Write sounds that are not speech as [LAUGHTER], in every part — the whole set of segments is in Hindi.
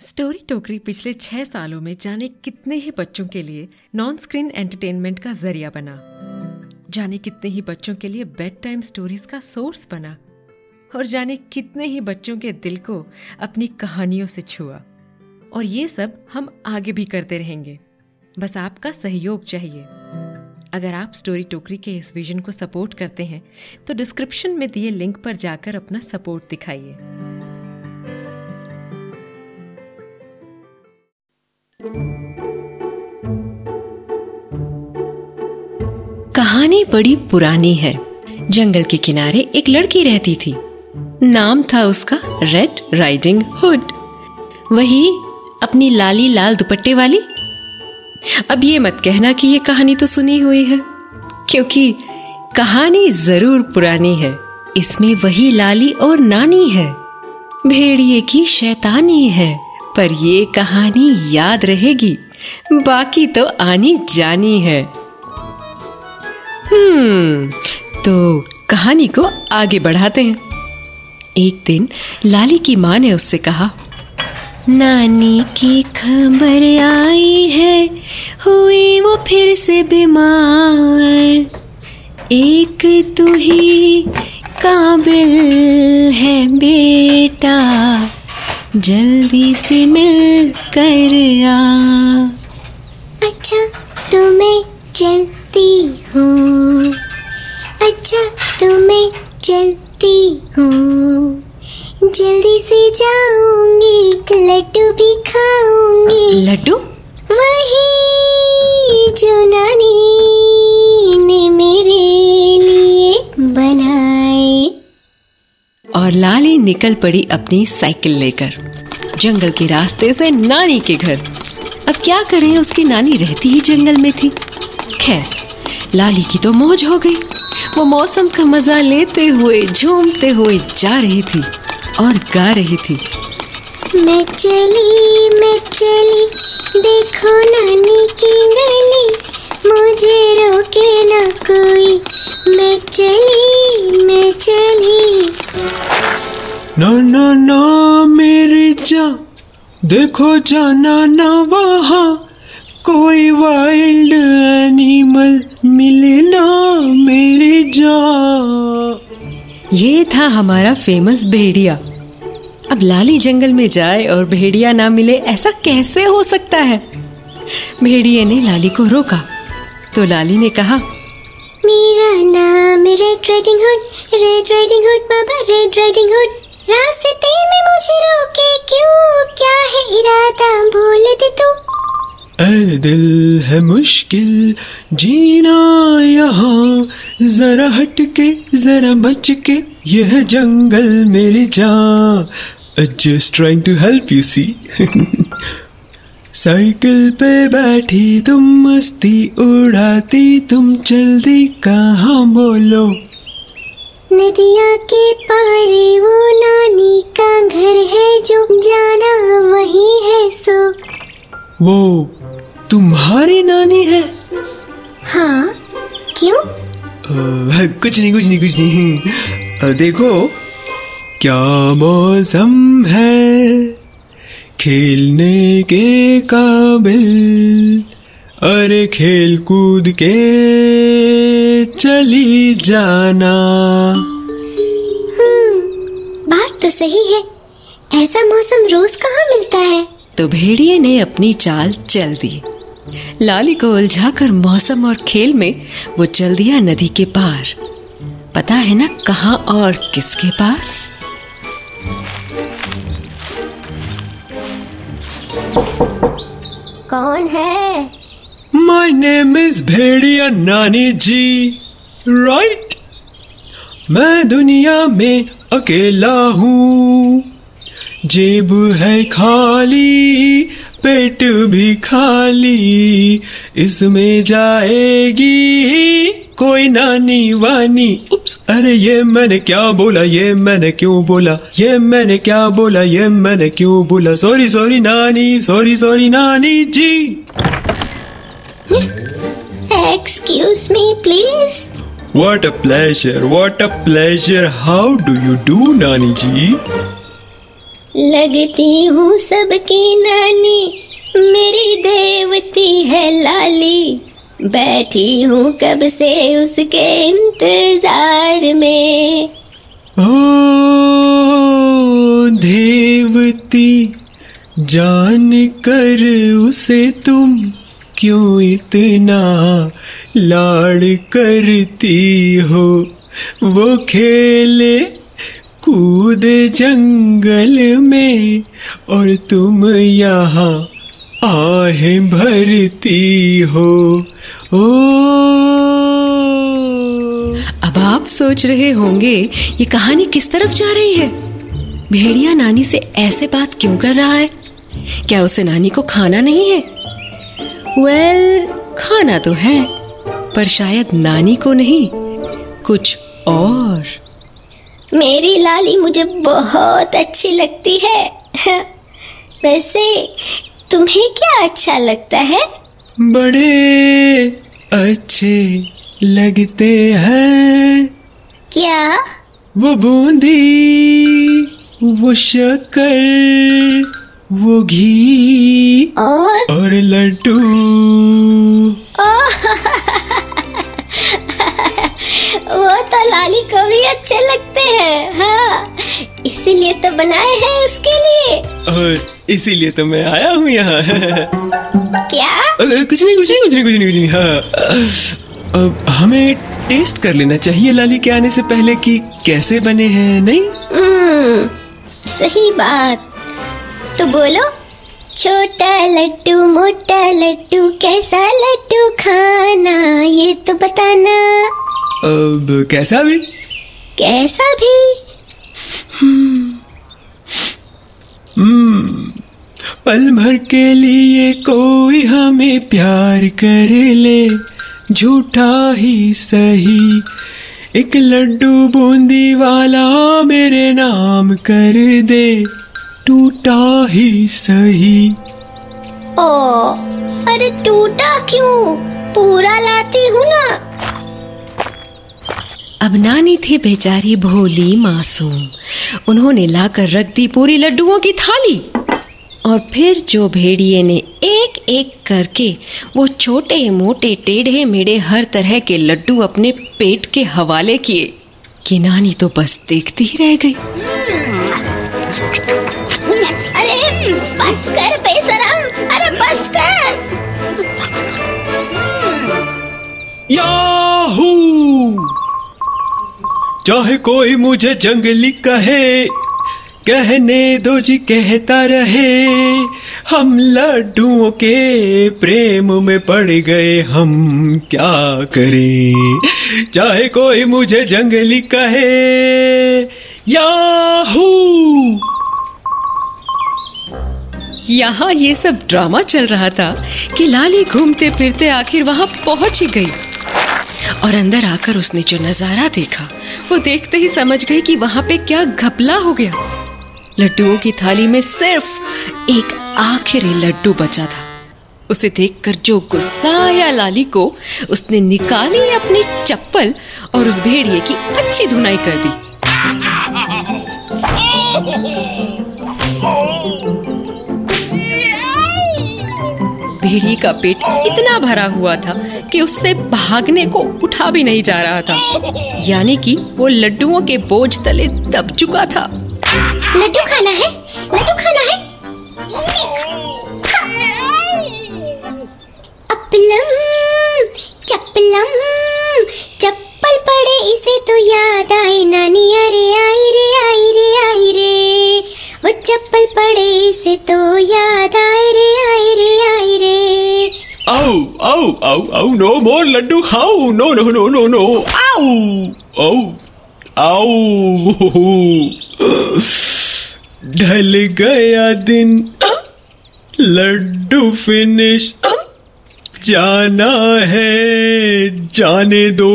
स्टोरी टोकरी पिछले छह सालों में जाने कितने ही बच्चों के लिए नॉन स्क्रीन एंटरटेनमेंट का ज़रिया बना। जाने कितने ही बच्चों के लिए बेड टाइम स्टोरीज का सोर्स बना। और जाने कितने ही बच्चों के दिल को अपनी कहानियों से छुआ। और ये सब हम आगे भी करते रहेंगे। बस आपका सहयोग चाहिए। अगर आप स्टोरी टोकरी के इस विजन को सपोर्ट करते हैं तो डिस्क्रिप्शन में दिए लिंक पर जाकर अपना सपोर्ट दिखाइए। बड़ी पुरानी है। जंगल के किनारे एक लड़की रहती थी। नाम था उसका रेड राइडिंग हुड वही अपनी लाली लाल दुपट्टे वाली। अब ये मत कहना कि ये कहानी तो सुनी हुई है, क्योंकि कहानी ज़रूर पुरानी है। इसमें वही लाली और नानी है। भेड़िए की शैतानी है, पर ये कहानी याद रहेगी। बाकी तो आनी जानी है। हम्म। तो कहानी को आगे बढ़ाते हैं। एक दिन लाली की माँ ने उससे कहा, नानी की खबर आई है, हुई वो फिर से बीमार। एक तू ही काबिल है बेटा, जल्दी से मिल कर आ। अच्छा तो मैं चलती हूँ। अच्छा तो मैं चलती हूँ। जल्दी से जाऊँगी एक लड्डू भी खाऊँगी। लड्डू? वही जो नानी ने मेरे लिए बनाए। और लाली निकल पड़ी अपनी साइकिल लेकर। जंगल के रास्ते से नानी के घर। अब क्या करें उसकी नानी रहती ही जंगल में थी। खैर लाली की तो मौज हो गई। वो मौसम का मज़ा लेते हुए झूमते हुए जा रही थी और गा रही थी। मैं चली मैं चली देखो नानी की गली मुझे रोके ना कोई। मैं चली मैं चली। ना ना ना मेरी जा देखो जाना ना वहाँ कोई वाइल्ड एनिमल मिले ना मेरी जा। ये था हमारा फ़ेमस भेड़िया। अब लाली जंगल में जाए और भेड़िया ना मिले ऐसा कैसे हो सकता है? भेड़िए ने लाली को रोका। तो लाली ने कहा मेरा नाम red riding hood red riding hood बाबा रेड राइडिंग हुड दिल है मुश्किल जीना यहाँ जरा हट के जरा बच के यह जंगल मेरी जान। Just trying to help you see cycle पे बैठी तुम मस्ती उड़ाती तुम जल्दी कहाँ बोलो? नदिया के पारे वो नानी का घर है जो जाना वही है सो वो तुम्हारी नानी है? हाँ क्यों? अ, कुछ नहीं कुछ नहीं कुछ नहीं। अ, देखो क्या मौसम है खेलने के काबिल? अरे खेल कूद के चली जाना। बात तो सही है। ऐसा मौसम रोज कहाँ मिलता है? तो भेड़िए ने अपनी चाल चल दी। लाली को उलझाकर मौसम और खेल में वो चल दिया नदी के पार। पता है ना कहा और किसके पास? कौन है? माय नेम इज़ भेड़िया नानी जी। राइट मैं दुनिया में अकेला हूँ। जेब है खाली पेट भी खाली इसमें जाएगी कोई नानी वानी उप्स अरे ये मैंने क्या बोला ये मैंने क्यों बोला ये मैंने क्या बोला ये मैंने क्यों बोला सॉरी सॉरी नानी सॉरी सॉरी नानी जी excuse me please What a pleasure, what a pleasure. How do you do, Nani ji? लगती हूँ सबकी नानी। मेरी देवती है लाली। बैठी हूँ कब से उसके इंतज़ार में। ओ, देवती जान कर उसे तुम क्यों इतना लाड़ करती हो? वो खेले कूद जंगल में और तुम यहाँ आहें भरती हो। ओ। अब आप सोच रहे होंगे ये कहानी किस तरफ़ जा रही है? भेड़िया नानी से ऐसे बात क्यों कर रहा है? क्या उसे नानी को खाना नहीं है? वेल well, खाना तो है पर शायद नानी को नहीं कुछ और। मेरी लाली मुझे बहुत अच्छी लगती है। [LAUGHS] वैसे तुम्हें क्या अच्छा लगता है? बड़े अच्छे लगते हैं। क्या? वो बूंदी वो शक्कर वो घी और? और लड्डू। लाली को भी अच्छे लगते हैं हाँ। इसीलिए तो बनाए हैं उसके लिए। और इसीलिए तो मैं आया हूँ यहाँ। क्या? कुछ नहीं कुछ नहीं कुछ नहीं कुछ नहीं कुछ नहीं हाँ। अब हमें टेस्ट कर लेना चाहिए लाली के आने से पहले कि कैसे बने हैं नहीं? हम्म सही बात। तो बोलो छोटा लड्डू मोटा लड्डू कैसा लड्डू खाना ये तो बताना। अब कैसा भी? कैसा भी? हम्म। पल भर के लिए कोई हमें प्यार कर ले। झूठा ही सही। एक लड्डू बूंदी वाला मेरे नाम कर दे। टूटा ही सही। ओ अरे टूटा क्यों? पूरा लाती हूँ ना। अब नानी थी बेचारी भोली मासूम। उन्होंने लाकर रख दी पूरी लड्डुओं की थाली। और फिर जो भेड़िए ने एक एक करके वो छोटे मोटे टेढ़े मेढ़े हर तरह के लड्डू अपने पेट के हवाले किए कि नानी तो बस देखती ही रह गई। अरे बस कर बेशरम अरे बस कर। याहू! चाहे कोई मुझे जंगली कहे, कहने दो जी कहता रहे। हम लड्डुओं के प्रेम में पड़ गए, हम क्या करें? चाहे कोई मुझे जंगली कहे, याहू! यहाँ ये सब ड्रामा चल रहा था कि लाली घूमते फिरते आखिर वहाँ पहुँच ही गई। और अंदर आकर उसने जो नज़ारा देखा, वो देखते ही समझ गई कि वहाँ पे क्या घपला हो गया। लड्डुओं की थाली में सिर्फ़ एक आखिरी लड्डू बचा था। उसे देखकर जो गुस्सा आया लाली को, उसने निकाली अपनी चप्पल और उस भेड़िए की अच्छी धुनाई कर दी। [LAUGHS] भेड़िए का पेट इतना भरा हुआ था कि उससे भागने को उठा भी नहीं जा रहा था। यानी कि वो लड्डुओं के बोझ तले दब चुका था। लड्डू खाना है? लड्डू खाना है? अपलम, चपलम, चप्पल पड़े इसे तो याद आए, नानी, अरे आई रे आई रे आई रे। वो चप्पल पड़े इसे तो याद आओ आओ आओ no मोर लड्डू खाओ no no no no no आओ आओ आओ ढल गया दिन। लड्डू फिनिश जाना है, जाने दो।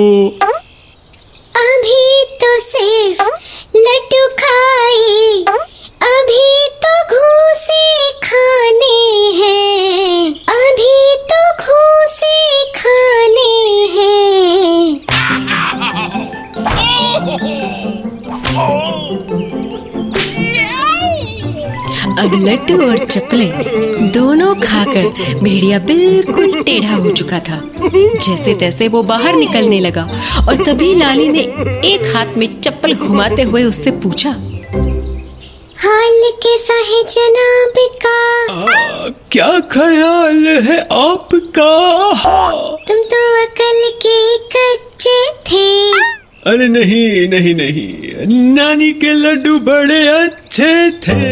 अब लड्डू और चप्पलें दोनों खाकर भेड़िया बिल्कुल टेढ़ा हो चुका था। जैसे तैसे वो बाहर निकलने लगा और तभी लाली ने एक हाथ में चप्पल घुमाते हुए उससे पूछा हाल कैसा है जनाब का। आ, क्या ख्याल है आपका? तुम तो अकल के अरे नहीं नहीं नहीं। नानी के लड्डू बड़े अच्छे थे।